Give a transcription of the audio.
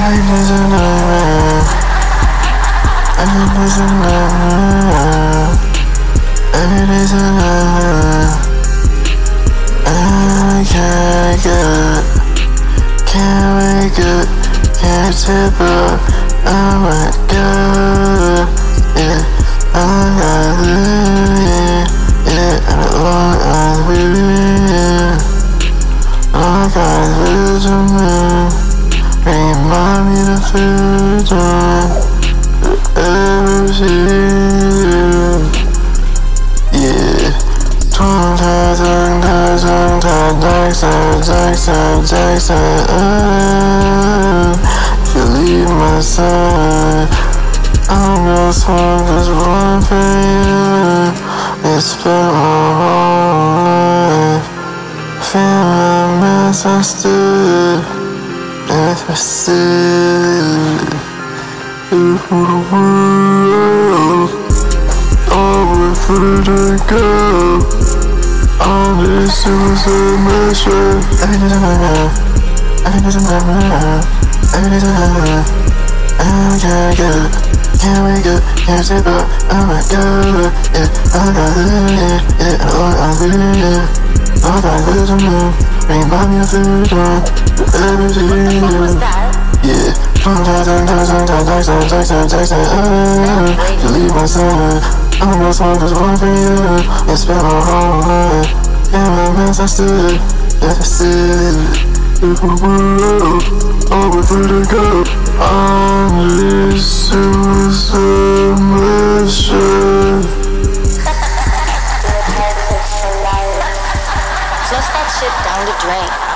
Every day's a nightmare. Every day's a nightmare. Every day's a nightmare. I can't get, can't wake up, can't tip up. Oh my yeah. I'm your son, just one for you. Misunderstood. For the world, all for the go. On this suicide mission. Every day's a nightmare. Every day's a nightmare. Every day's a nightmare. I can't get it. Can't wake up. Can't sleep up. Oh my god. Yeah, I got it. Yeah, yeah. All I do. Yeah. All I do Yeah. Uh, leave my. I'm just one for you. It's been life. Yeah, my I stood. I stood. The. On this Flush that shit down the drain.